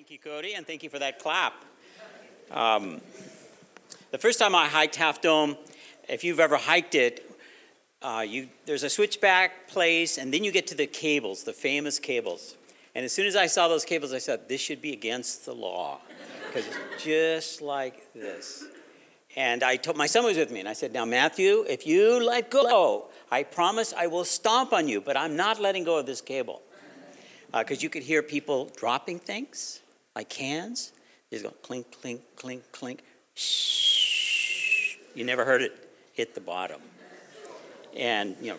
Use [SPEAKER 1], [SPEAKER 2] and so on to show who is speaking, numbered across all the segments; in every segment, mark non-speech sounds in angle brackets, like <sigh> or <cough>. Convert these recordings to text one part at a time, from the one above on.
[SPEAKER 1] Thank you, Cody, and thank you for that clap. Um, the first time I hiked Half Dome, if you've ever hiked it, uh, you, there's a switchback place, and then you get to the cables, the famous cables. And as soon as I saw those cables, I said, this should be against the law. Because it's just like this. And I told my son was with me, and I said, Now, Matthew, if you let go, I promise I will stomp on you, but I'm not letting go of this cable. Because uh, you could hear people dropping things like cans. Just go clink, clink, clink, clink. Shh. You never heard it hit the bottom. And, you know,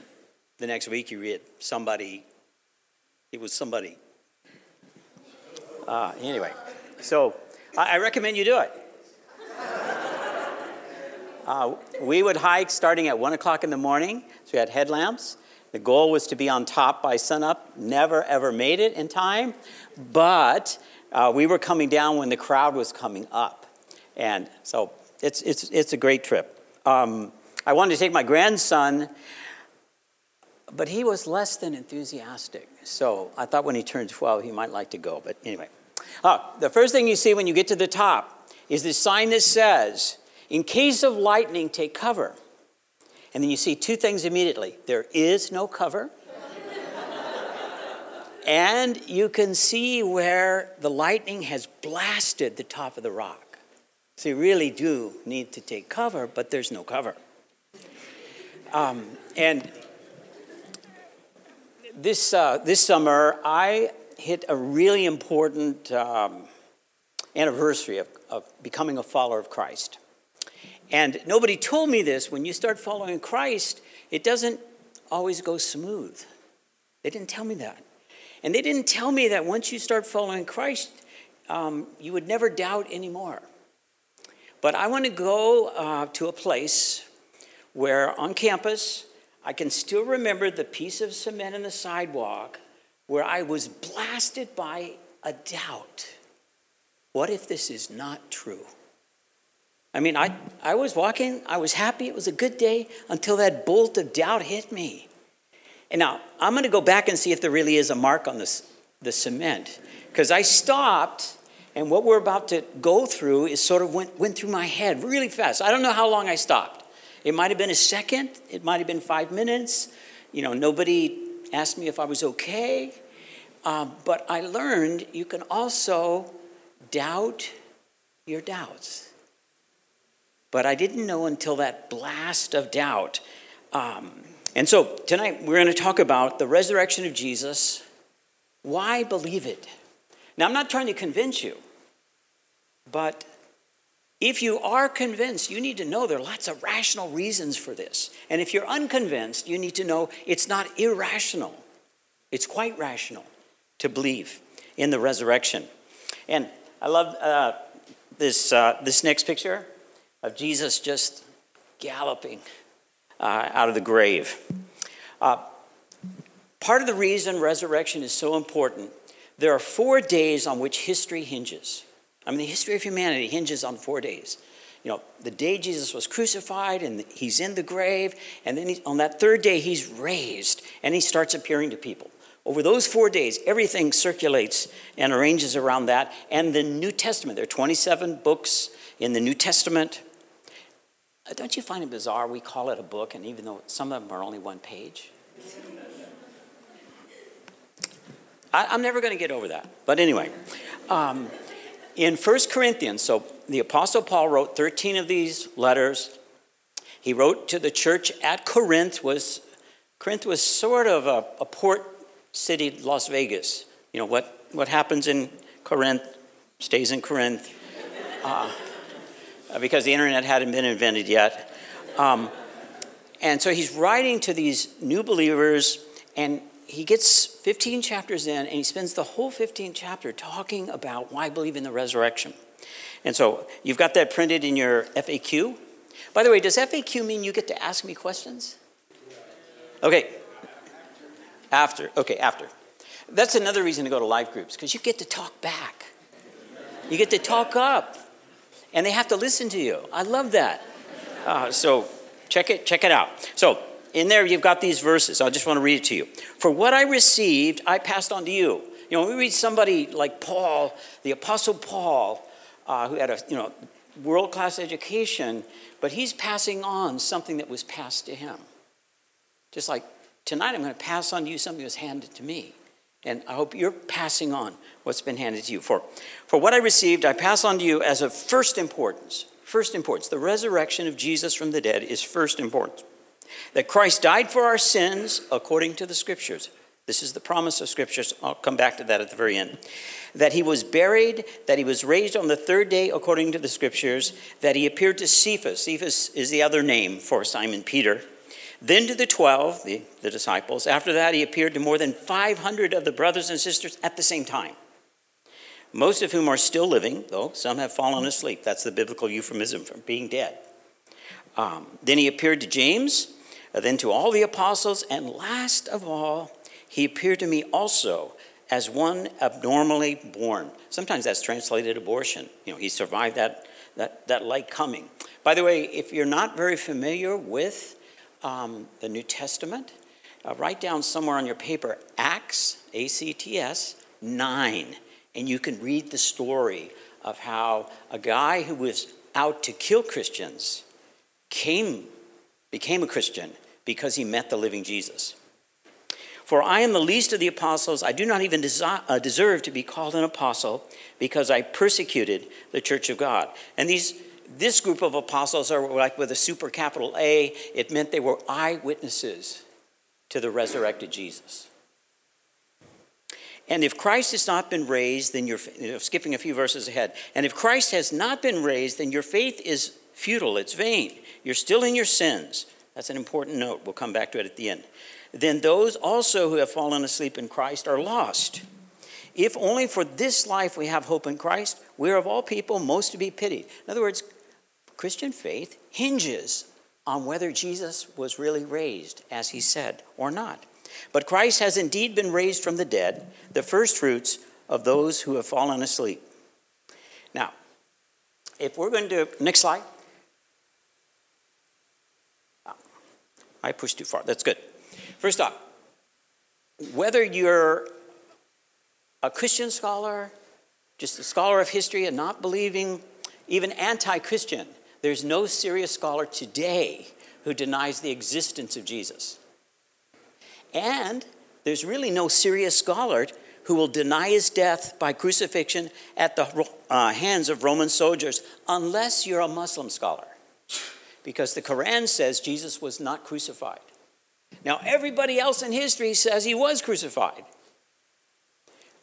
[SPEAKER 1] the next week you read somebody, it was somebody. Uh, anyway, so I, I recommend you do it. Uh, we would hike starting at 1 o'clock in the morning. So we had headlamps. The goal was to be on top by sunup. Never, ever made it in time. But uh, we were coming down when the crowd was coming up. And so it's, it's, it's a great trip. Um, I wanted to take my grandson, but he was less than enthusiastic. So I thought when he turned 12, he might like to go. But anyway, uh, the first thing you see when you get to the top is this sign that says, In case of lightning, take cover. And then you see two things immediately there is no cover. And you can see where the lightning has blasted the top of the rock. So you really do need to take cover, but there's no cover. Um, and this, uh, this summer, I hit a really important um, anniversary of, of becoming a follower of Christ. And nobody told me this. When you start following Christ, it doesn't always go smooth. They didn't tell me that. And they didn't tell me that once you start following Christ, um, you would never doubt anymore. But I want to go uh, to a place where on campus, I can still remember the piece of cement in the sidewalk where I was blasted by a doubt. What if this is not true? I mean, I, I was walking, I was happy, it was a good day until that bolt of doubt hit me. And now, I'm going to go back and see if there really is a mark on this, the cement. Because I stopped, and what we're about to go through is sort of went, went through my head really fast. I don't know how long I stopped. It might have been a second, it might have been five minutes. You know, nobody asked me if I was okay. Uh, but I learned you can also doubt your doubts. But I didn't know until that blast of doubt. Um, and so tonight we're going to talk about the resurrection of Jesus. Why believe it? Now, I'm not trying to convince you, but if you are convinced, you need to know there are lots of rational reasons for this. And if you're unconvinced, you need to know it's not irrational, it's quite rational to believe in the resurrection. And I love uh, this, uh, this next picture of Jesus just galloping uh, out of the grave. Uh, part of the reason resurrection is so important, there are four days on which history hinges. I mean, the history of humanity hinges on four days. You know, the day Jesus was crucified and he's in the grave, and then he, on that third day, he's raised and he starts appearing to people. Over those four days, everything circulates and arranges around that. And the New Testament, there are 27 books in the New Testament. Uh, don't you find it bizarre? We call it a book, and even though some of them are only one page. I, am never going to get over that. But anyway, um, in 1 Corinthians, so the Apostle Paul wrote 13 of these letters. He wrote to the church at Corinth. Was Corinth was sort of a, a port city, Las Vegas. You know what what happens in Corinth stays in Corinth. Uh, because the internet hadn't been invented yet. Um, and so he's writing to these new believers, and he gets 15 chapters in, and he spends the whole 15 chapter talking about why I believe in the resurrection. And so you've got that printed in your FAQ. By the way, does FAQ mean you get to ask me questions? Okay. After. Okay, after. That's another reason to go to life groups, because you get to talk back. You get to talk up and they have to listen to you. I love that. Uh, so check it, check it out. So in there, you've got these verses. I just want to read it to you. For what I received, I passed on to you. You know, when we read somebody like Paul, the Apostle Paul, uh, who had a you know world class education, but he's passing on something that was passed to him. Just like tonight, I'm going to pass on to you something that was handed to me. And I hope you're passing on what's been handed to you. For, for what I received, I pass on to you as of first importance. First importance. The resurrection of Jesus from the dead is first importance. That Christ died for our sins according to the scriptures. This is the promise of scriptures. I'll come back to that at the very end. That he was buried, that he was raised on the third day according to the scriptures, that he appeared to Cephas. Cephas is the other name for Simon Peter then to the 12, the, the disciples. After that, he appeared to more than 500 of the brothers and sisters at the same time, most of whom are still living, though some have fallen asleep. That's the biblical euphemism for being dead. Um, then he appeared to James, uh, then to all the apostles, and last of all, he appeared to me also as one abnormally born. Sometimes that's translated abortion. You know, he survived that, that, that light coming. By the way, if you're not very familiar with um, the New Testament, uh, write down somewhere on your paper Acts, A C T S, 9, and you can read the story of how a guy who was out to kill Christians came, became a Christian because he met the living Jesus. For I am the least of the apostles. I do not even desi- uh, deserve to be called an apostle because I persecuted the church of God. And these this group of apostles are like with a super capital A, it meant they were eyewitnesses to the resurrected Jesus. And if Christ has not been raised, then you're you know, skipping a few verses ahead. And if Christ has not been raised, then your faith is futile, it's vain. You're still in your sins. That's an important note. We'll come back to it at the end. Then those also who have fallen asleep in Christ are lost. If only for this life we have hope in Christ, we're of all people most to be pitied. In other words, Christian faith hinges on whether Jesus was really raised, as he said, or not. But Christ has indeed been raised from the dead, the first fruits of those who have fallen asleep. Now, if we're going to, next slide. Ah, I pushed too far. That's good. First off, whether you're a Christian scholar, just a scholar of history and not believing, even anti Christian, there's no serious scholar today who denies the existence of Jesus. And there's really no serious scholar who will deny his death by crucifixion at the uh, hands of Roman soldiers unless you're a Muslim scholar. Because the Quran says Jesus was not crucified. Now, everybody else in history says he was crucified.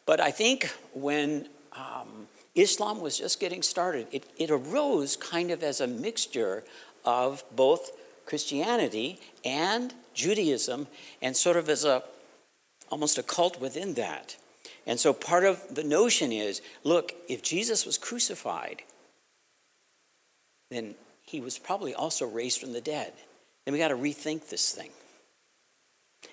[SPEAKER 1] But I think when um, Islam was just getting started. It, it arose kind of as a mixture of both Christianity and Judaism, and sort of as a almost a cult within that. And so part of the notion is look, if Jesus was crucified, then he was probably also raised from the dead. Then we got to rethink this thing.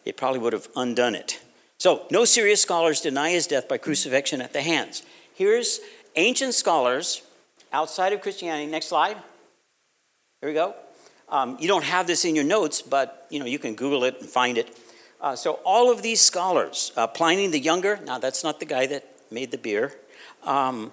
[SPEAKER 1] It probably would have undone it. So, no serious scholars deny his death by crucifixion at the hands. Here's ancient scholars outside of Christianity. Next slide. Here we go. Um, you don't have this in your notes, but you know you can Google it and find it. Uh, so all of these scholars, uh, Pliny the Younger. Now that's not the guy that made the beer. Um,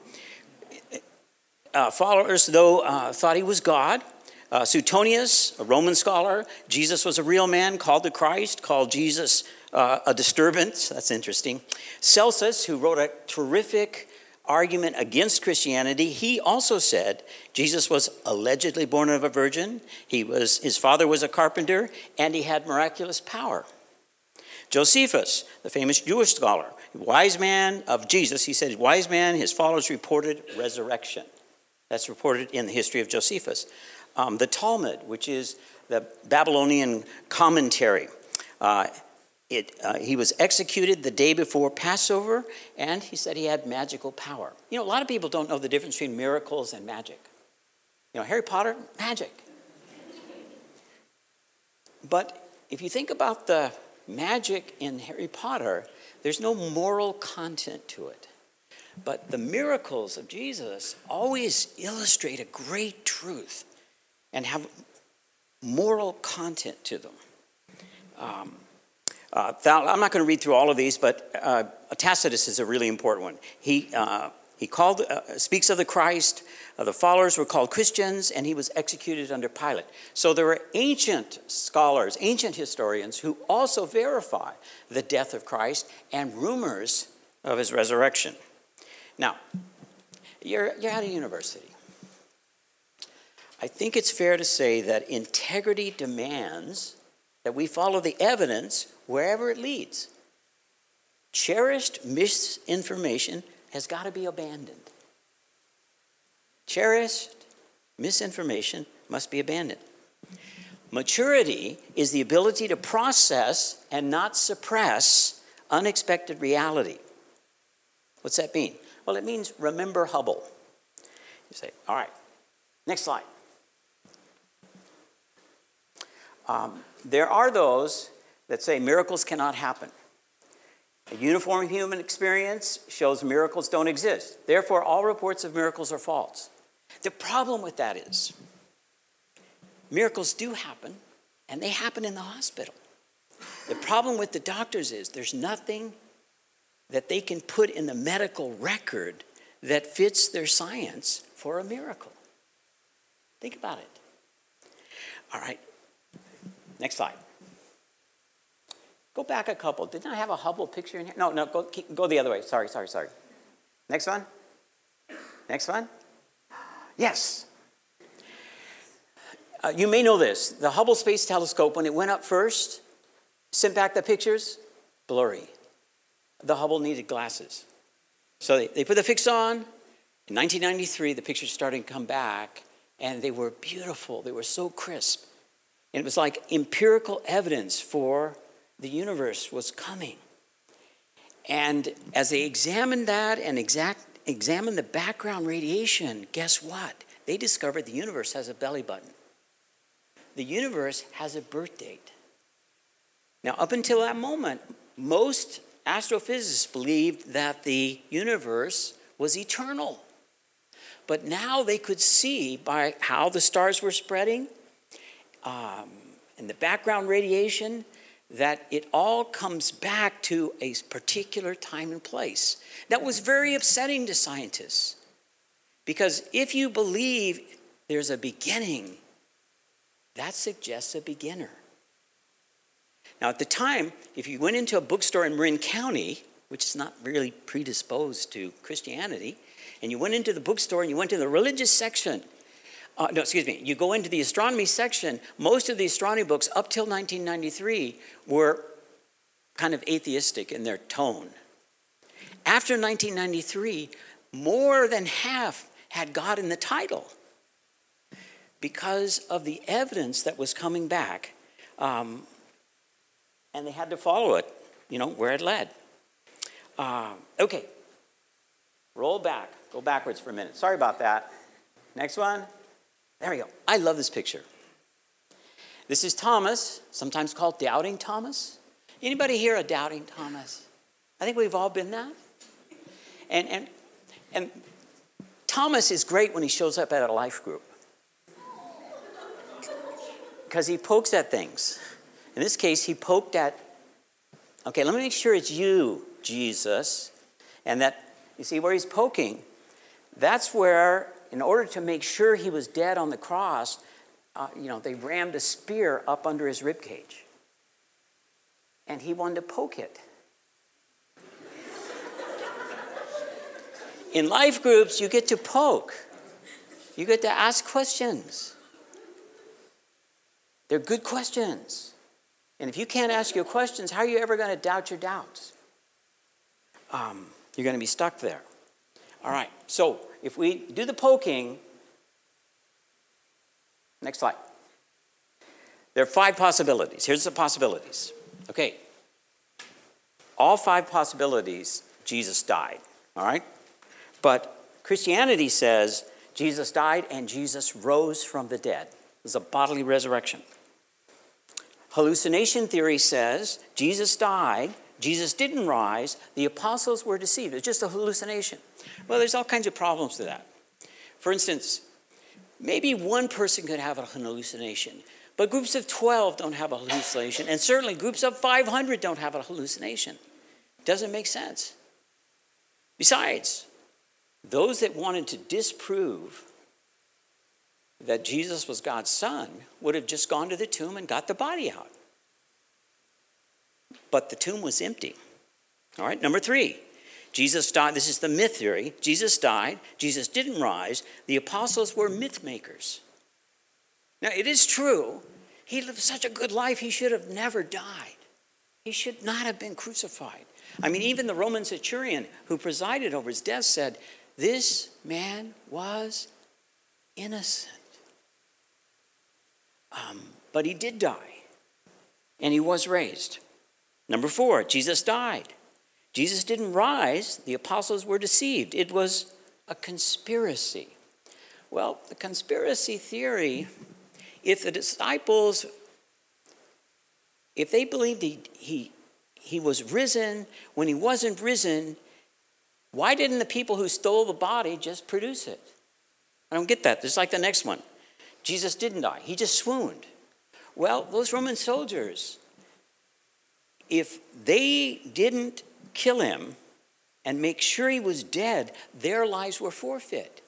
[SPEAKER 1] uh, followers, though, uh, thought he was God. Uh, Suetonius, a Roman scholar, Jesus was a real man, called the Christ, called Jesus uh, a disturbance. That's interesting. Celsus, who wrote a terrific argument against Christianity, he also said Jesus was allegedly born of a virgin, he was, his father was a carpenter, and he had miraculous power. Josephus, the famous Jewish scholar, wise man of Jesus, he said, wise man, his followers reported resurrection. That's reported in the history of Josephus. Um, the Talmud, which is the Babylonian commentary, uh, it, uh, he was executed the day before Passover, and he said he had magical power. You know, a lot of people don't know the difference between miracles and magic. You know, Harry Potter, magic. But if you think about the magic in Harry Potter, there's no moral content to it. But the miracles of Jesus always illustrate a great truth and have moral content to them. Um, Uh, I'm not going to read through all of these, but uh, Tacitus is a really important one. He, uh, he called, uh, speaks of the Christ. Uh, the followers were called Christians, and he was executed under Pilate. So there were ancient scholars, ancient historians, who also verify the death of Christ and rumors of his resurrection. Now, you're, you're at a university. I think it's fair to say that integrity demands that we follow the evidence wherever it leads. Cherished misinformation has got to be abandoned. Cherished misinformation must be abandoned. Maturity is the ability to process and not suppress unexpected reality. What's that mean? Well, it means remember Hubble. You say, all right, next slide. Um, there are those that say miracles cannot happen. A uniform human experience shows miracles don't exist. Therefore, all reports of miracles are false. The problem with that is miracles do happen, and they happen in the hospital. The problem with the doctors is there's nothing that they can put in the medical record that fits their science for a miracle. Think about it. All right, next slide. Go back a couple. Didn't I have a Hubble picture in here? No, no, go, keep, go the other way. Sorry, sorry, sorry. Next one. Next one. Yes. Uh, you may know this. The Hubble Space Telescope, when it went up first, sent back the pictures, blurry. The Hubble needed glasses. So they, they put the fix on. In 1993, the pictures started to come back, and they were beautiful. They were so crisp. And it was like empirical evidence for the universe was coming. And as they examined that and exact, examined the background radiation, guess what? They discovered the universe has a belly button. The universe has a birth date. Now, up until that moment, most astrophysicists believed that the universe was eternal. But now they could see by how the stars were spreading um, and the background radiation that it all comes back to a particular time and place. That was very upsetting to scientists. Because if you believe there's a beginning, that suggests a beginner. Now, at the time, if you went into a bookstore in Marin County, which is not really predisposed to Christianity, and you went into the bookstore and you went to the religious section, uh, no, excuse me, you go into the astronomy section, most of the astronomy books up till 1993 were kind of atheistic in their tone. After 1993, more than half had God in the title because of the evidence that was coming back. Um, and they had to follow it, you know, where it led. Uh, okay, roll back, go backwards for a minute. Sorry about that. Next one. There we go. I love this picture. This is Thomas, sometimes called Doubting Thomas. Anybody here a Doubting Thomas? I think we've all been that. And, and, and Thomas is great when he shows up at a life group because he pokes at things. In this case, he poked at, okay, let me make sure it's you, Jesus. And that, you see, where he's poking, that's where in order to make sure he was dead on the cross, uh, you know, they rammed a spear up under his rib cage. And he wanted to poke it. <laughs> in life groups, you get to poke, you get to ask questions. They're good questions. And if you can't ask your questions, how are you ever going to doubt your doubts? Um, you're going to be stuck there. All right, so if we do the poking, next slide. There are five possibilities. Here's the possibilities. Okay. All five possibilities, Jesus died. All right? But Christianity says Jesus died and Jesus rose from the dead. It was a bodily resurrection. Hallucination theory says Jesus died, Jesus didn't rise, the apostles were deceived. It's just a hallucination. Well, there's all kinds of problems to that. For instance, maybe one person could have a hallucination, But groups of 12 don't have a hallucination, and certainly groups of 500 don't have a hallucination. Doesn't make sense. Besides, those that wanted to disprove that Jesus was God's son would have just gone to the tomb and got the body out. But the tomb was empty. All right, number three. Jesus died. This is the myth theory. Jesus died. Jesus didn't rise. The apostles were myth makers. Now, it is true. He lived such a good life, he should have never died. He should not have been crucified. I mean, even the Roman centurion who presided over his death said, This man was innocent. Um, but he did die, and he was raised. Number four, Jesus died. Jesus didn't rise, the apostles were deceived. It was a conspiracy. Well, the conspiracy theory, if the disciples, if they believed he, he, he was risen when he wasn't risen, why didn't the people who stole the body just produce it? I don't get that. Just like the next one. Jesus didn't die, he just swooned. Well, those Roman soldiers, if they didn't kill him and make sure he was dead, their lives were forfeit.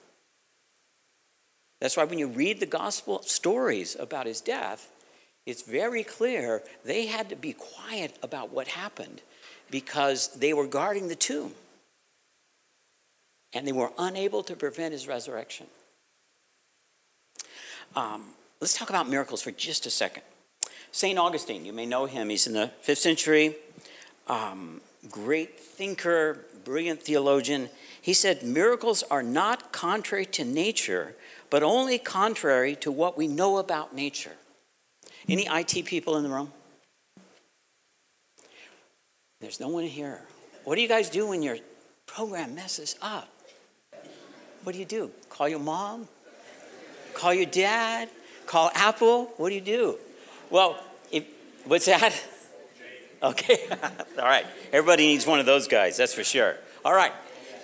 [SPEAKER 1] That's why when you read the gospel stories about his death, it's very clear they had to be quiet about what happened because they were guarding the tomb and they were unable to prevent his resurrection. Um, let's talk about miracles for just a second. St. Augustine, you may know him, he's in the fifth century. Um, great thinker, brilliant theologian. He said, Miracles are not contrary to nature, but only contrary to what we know about nature. Any IT people in the room? There's no one here. What do you guys do when your program messes up? What do you do? Call your mom? Call your dad? Call Apple? What do you do? Well, if, what's that? <laughs> Okay, <laughs> all right. Everybody needs one of those guys, that's for sure. All right.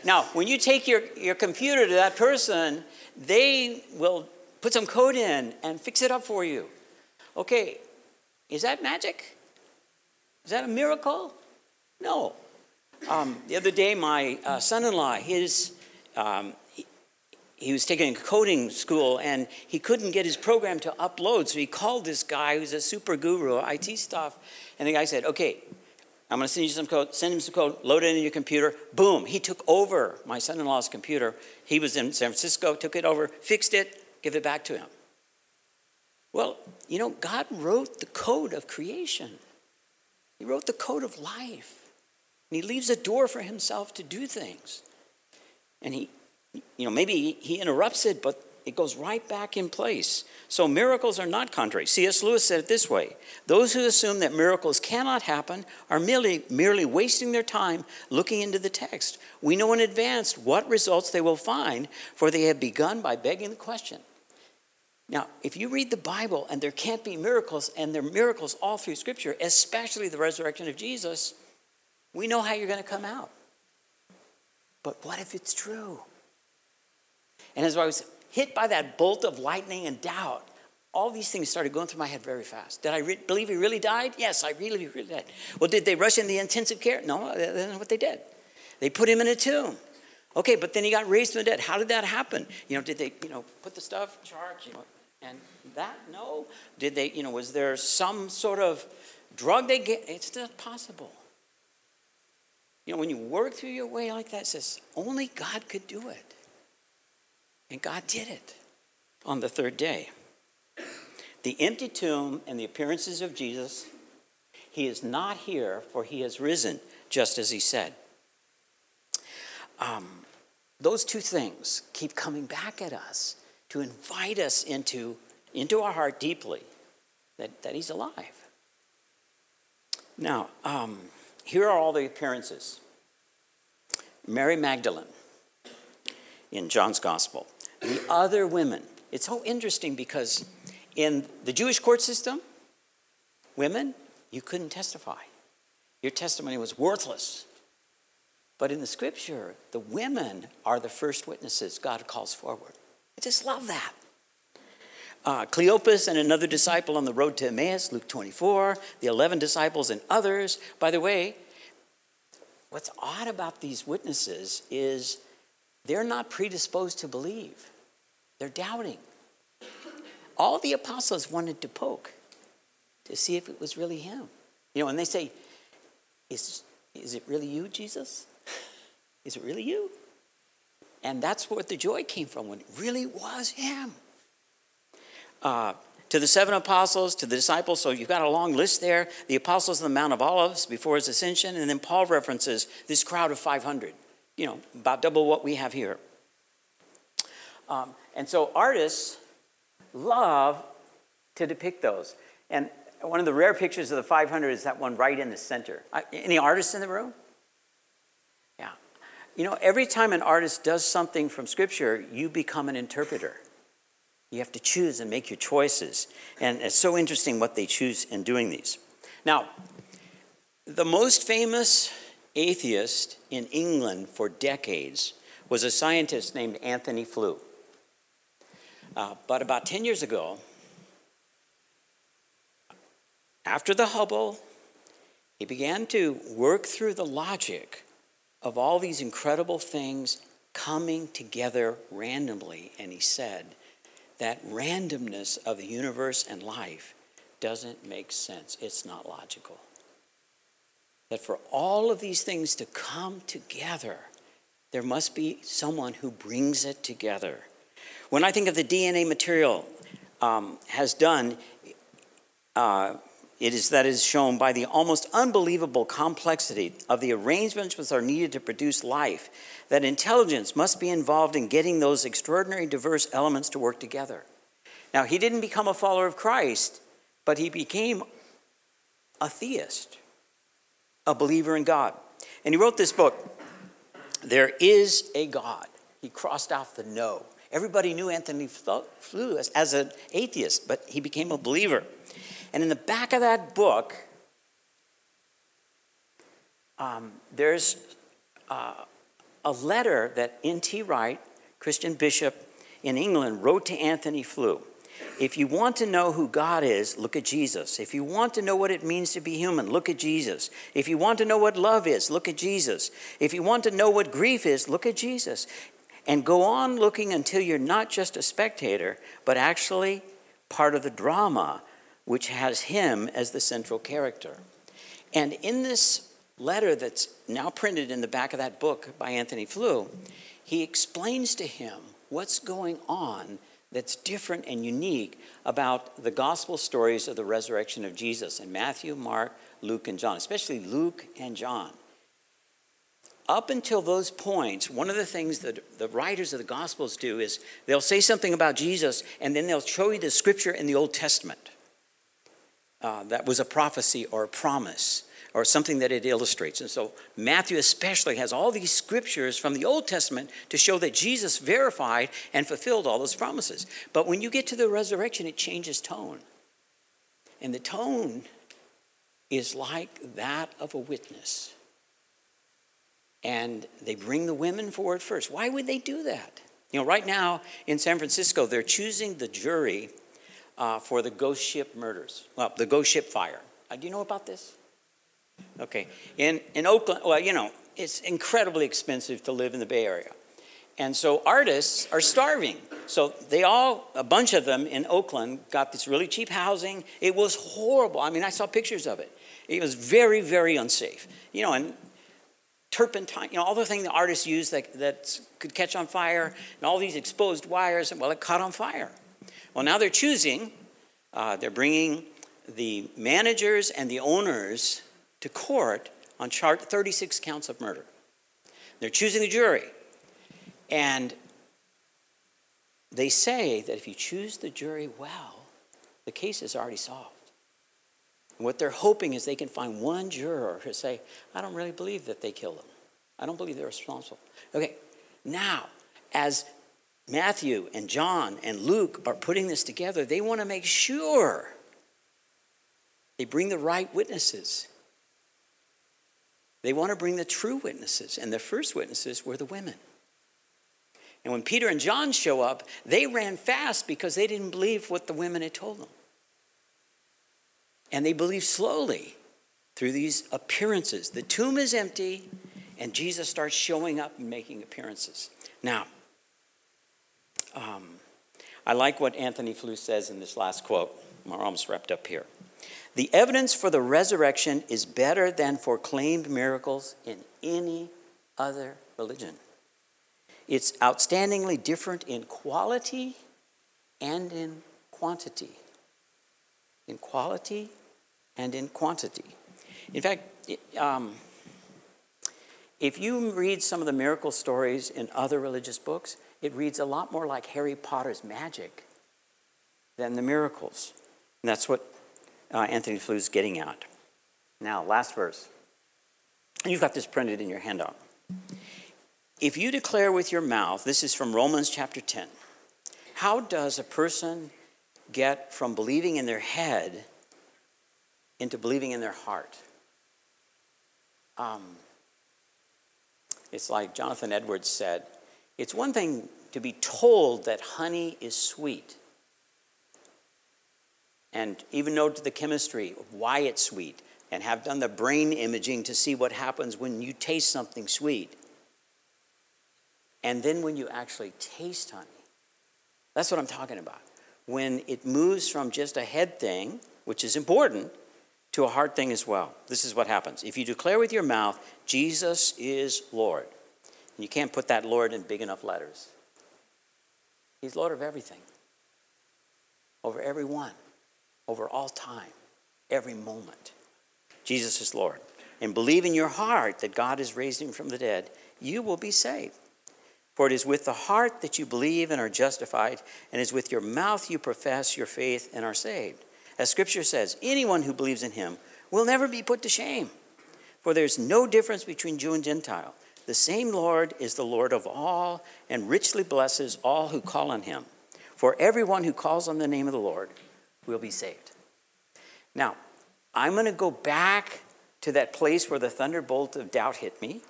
[SPEAKER 1] Now, when you take your, your computer to that person, they will put some code in and fix it up for you. Okay, is that magic? Is that a miracle? No. Um, the other day, my uh, son in law, his um, he was taking a coding school and he couldn't get his program to upload. So he called this guy who's a super guru IT stuff. And the guy said, Okay, I'm going to send you some code, send him some code, load it in your computer. Boom, he took over my son in law's computer. He was in San Francisco, took it over, fixed it, give it back to him. Well, you know, God wrote the code of creation, He wrote the code of life. And He leaves a door for Himself to do things. And He you know, maybe he interrupts it, but it goes right back in place. So miracles are not contrary. C.S. Lewis said it this way Those who assume that miracles cannot happen are merely, merely wasting their time looking into the text. We know in advance what results they will find, for they have begun by begging the question. Now, if you read the Bible and there can't be miracles, and there are miracles all through Scripture, especially the resurrection of Jesus, we know how you're going to come out. But what if it's true? And as I was hit by that bolt of lightning and doubt, all these things started going through my head very fast. Did I re- believe he really died? Yes, I really, really did. Well, did they rush in the intensive care? No, that's not what they did. They put him in a tomb. Okay, but then he got raised from the dead. How did that happen? You know, did they, you know, put the stuff, charge, you know, and that? No. Did they, you know, was there some sort of drug they get? It's not possible. You know, when you work through your way like that, it says only God could do it. And God did it on the third day. The empty tomb and the appearances of Jesus, he is not here, for he has risen, just as he said. Um, those two things keep coming back at us to invite us into, into our heart deeply that, that he's alive. Now, um, here are all the appearances Mary Magdalene in John's Gospel the other women. It's so interesting because in the Jewish court system, women, you couldn't testify. Your testimony was worthless. But in the scripture, the women are the first witnesses God calls forward. I just love that. uh, Cleopas and another disciple on the road to Emmaus, Luke 24, the 11 disciples and others. By the way, what's odd about these witnesses is they're not predisposed to believe, they're doubting. All the apostles wanted to poke to see if it was really him. You know, and they say, Is, is it really you, Jesus? Is it really you? And that's where the joy came from when it really was him. Uh, to the seven apostles, to the disciples, so you've got a long list there. The apostles on the Mount of Olives before his ascension, and then Paul references this crowd of 500, you know, about double what we have here. Um, and so artists love to depict those. And one of the rare pictures of the 500 is that one right in the center. Any artists in the room? Yeah. You know, every time an artist does something from Scripture, you become an interpreter. You have to choose and make your choices. And it's so interesting what they choose in doing these. Now, the most famous atheist in England for decades was a scientist named Antony Flew. Uh, but about 10 years ago, after the Hubble, he began to work through the logic of all these incredible things coming together randomly, and he said, that randomness of the universe and life doesn't make sense. It's not logical. That for all of these things to come together, there must be someone who brings it together. When I think of the DNA material um, has done, uh, it is that is shown by the almost unbelievable complexity of the arrangements which are needed to produce life, that intelligence must be involved in getting those extraordinary diverse elements to work together. Now, he didn't become a follower of Christ, but he became a theist, a believer in God. And he wrote this book, There is a God. He crossed off the no. Everybody knew Antony Flew as, as an atheist, but he became a believer. And in the back of that book, um, there's uh, a letter that N.T. Wright, Christian bishop in England, wrote to Antony Flew. If you want to know who God is, look at Jesus. If you want to know what it means to be human, look at Jesus. If you want to know what love is, look at Jesus. If you want to know what grief is, look at Jesus. And go on looking until you're not just a spectator, but actually part of the drama which has him as the central character. And in this letter that's now printed in the back of that book by Antony Flew, he explains to him what's going on that's different and unique about the gospel stories of the resurrection of Jesus in Matthew, Mark, Luke, and John, especially Luke and John. Up until those points, one of the things that the writers of the Gospels do is they'll say something about Jesus and then they'll show you the scripture in the Old Testament uh, that was a prophecy or a promise or something that it illustrates. And so Matthew especially has all these scriptures from the Old Testament to show that Jesus verified and fulfilled all those promises. But when you get to the resurrection, it changes tone. And the tone is like that of a witness. And they bring the women forward first. Why would they do that? You know, right now in San Francisco, they're choosing the jury uh, for the ghost ship murders. Well, the ghost ship fire. Uh, do you know about this? Okay. In, in Oakland, well, you know, it's incredibly expensive to live in the Bay Area. And so artists are starving. So they all, a bunch of them in Oakland, got this really cheap housing. It was horrible. I mean, I saw pictures of it. It was very, very unsafe. You know, and turpentine, you know, all the things the artists use that, that could catch on fire, and all these exposed wires, well, it caught on fire. Well, now they're choosing, uh, they're bringing the managers and the owners to court on chart 36 counts of murder. They're choosing the jury. And they say that if you choose the jury well, the case is already solved. And what they're hoping is they can find one juror who say, I don't really believe that they killed them. I don't believe they're responsible. Okay, now, as Matthew and John and Luke are putting this together, they want to make sure they bring the right witnesses. They want to bring the true witnesses, and the first witnesses were the women. And when Peter and John show up, they ran fast because they didn't believe what the women had told them. And they believed slowly through these appearances. The tomb is empty, and Jesus starts showing up and making appearances. Now, um, I like what Antony Flew says in this last quote. We're almost wrapped up here. The evidence for the resurrection is better than for claimed miracles in any other religion. It's outstandingly different in quality and in quantity. In quality and in quantity. In fact, um, if you read some of the miracle stories in other religious books, it reads a lot more like Harry Potter's magic than the miracles. And that's what uh, Antony Flew is getting at. Now, last verse. You've got this printed in your handout. If you declare with your mouth, this is from Romans chapter 10, how does a person get from believing in their head into believing in their heart? Um, it's like Jonathan Edwards said it's one thing to be told that honey is sweet and even know the chemistry of why it's sweet and have done the brain imaging to see what happens when you taste something sweet. And then when you actually taste honey, that's what I'm talking about. When it moves from just a head thing, which is important, to a heart thing as well. This is what happens. If you declare with your mouth, Jesus is Lord, and you can't put that Lord in big enough letters, He's Lord of everything, over everyone over all time, every moment. Jesus is Lord. And believe in your heart that God has raised him from the dead, you will be saved. For it is with the heart that you believe and are justified, and it is with your mouth you profess your faith and are saved. As Scripture says, anyone who believes in him will never be put to shame. For there's no difference between Jew and Gentile. The same Lord is the Lord of all and richly blesses all who call on him. For everyone who calls on the name of the Lord will be saved. Now, I'm going to go back to that place where the thunderbolt of doubt hit me,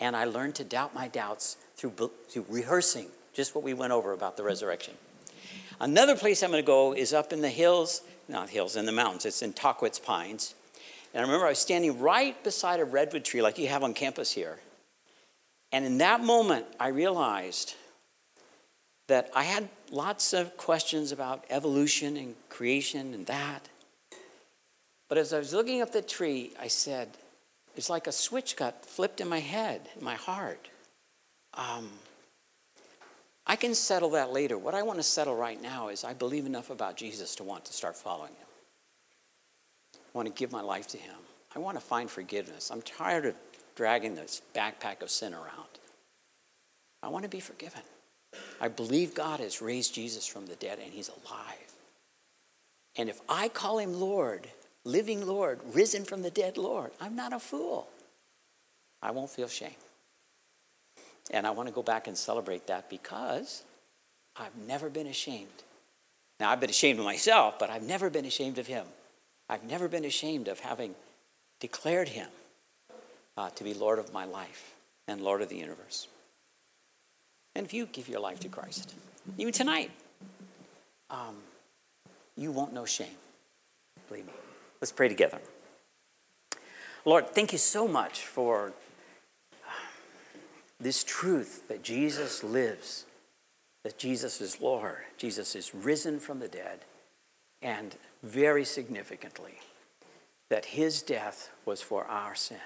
[SPEAKER 1] and I learned to doubt my doubts through, through rehearsing just what we went over about the resurrection. Another place I'm going to go is up in the hills, not hills, in the mountains. It's in Tahquitz Pines. And I remember I was standing right beside a redwood tree like you have on campus here. And in that moment, I realized that I had lots of questions about evolution and creation and that. But as I was looking up the tree, I said, it's like a switch got flipped in my head, in my heart. Um, I can settle that later. What I want to settle right now is I believe enough about Jesus to want to start following him. I want to give my life to him. I want to find forgiveness. I'm tired of dragging this backpack of sin around. I want to be forgiven. I believe God has raised Jesus from the dead and he's alive. And if I call him Lord, living Lord, risen from the dead Lord, I'm not a fool. I won't feel shame. And I want to go back and celebrate that because I've never been ashamed. Now, I've been ashamed of myself, but I've never been ashamed of him. I've never been ashamed of having declared him uh, to be Lord of my life and Lord of the universe. And if you give your life to Christ, even tonight, um, you won't know shame. Believe me. Let's pray together. Lord, thank you so much for this truth that Jesus lives, that Jesus is Lord, Jesus is risen from the dead, and very significantly, that his death was for our sin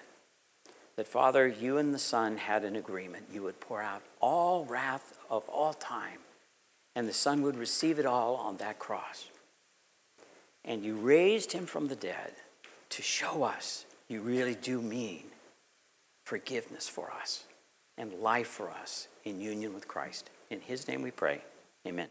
[SPEAKER 1] that, Father, you and the Son had an agreement. You would pour out all wrath of all time, and the Son would receive it all on that cross. And you raised him from the dead to show us you really do mean forgiveness for us and life for us in union with Christ. In his name we pray. Amen.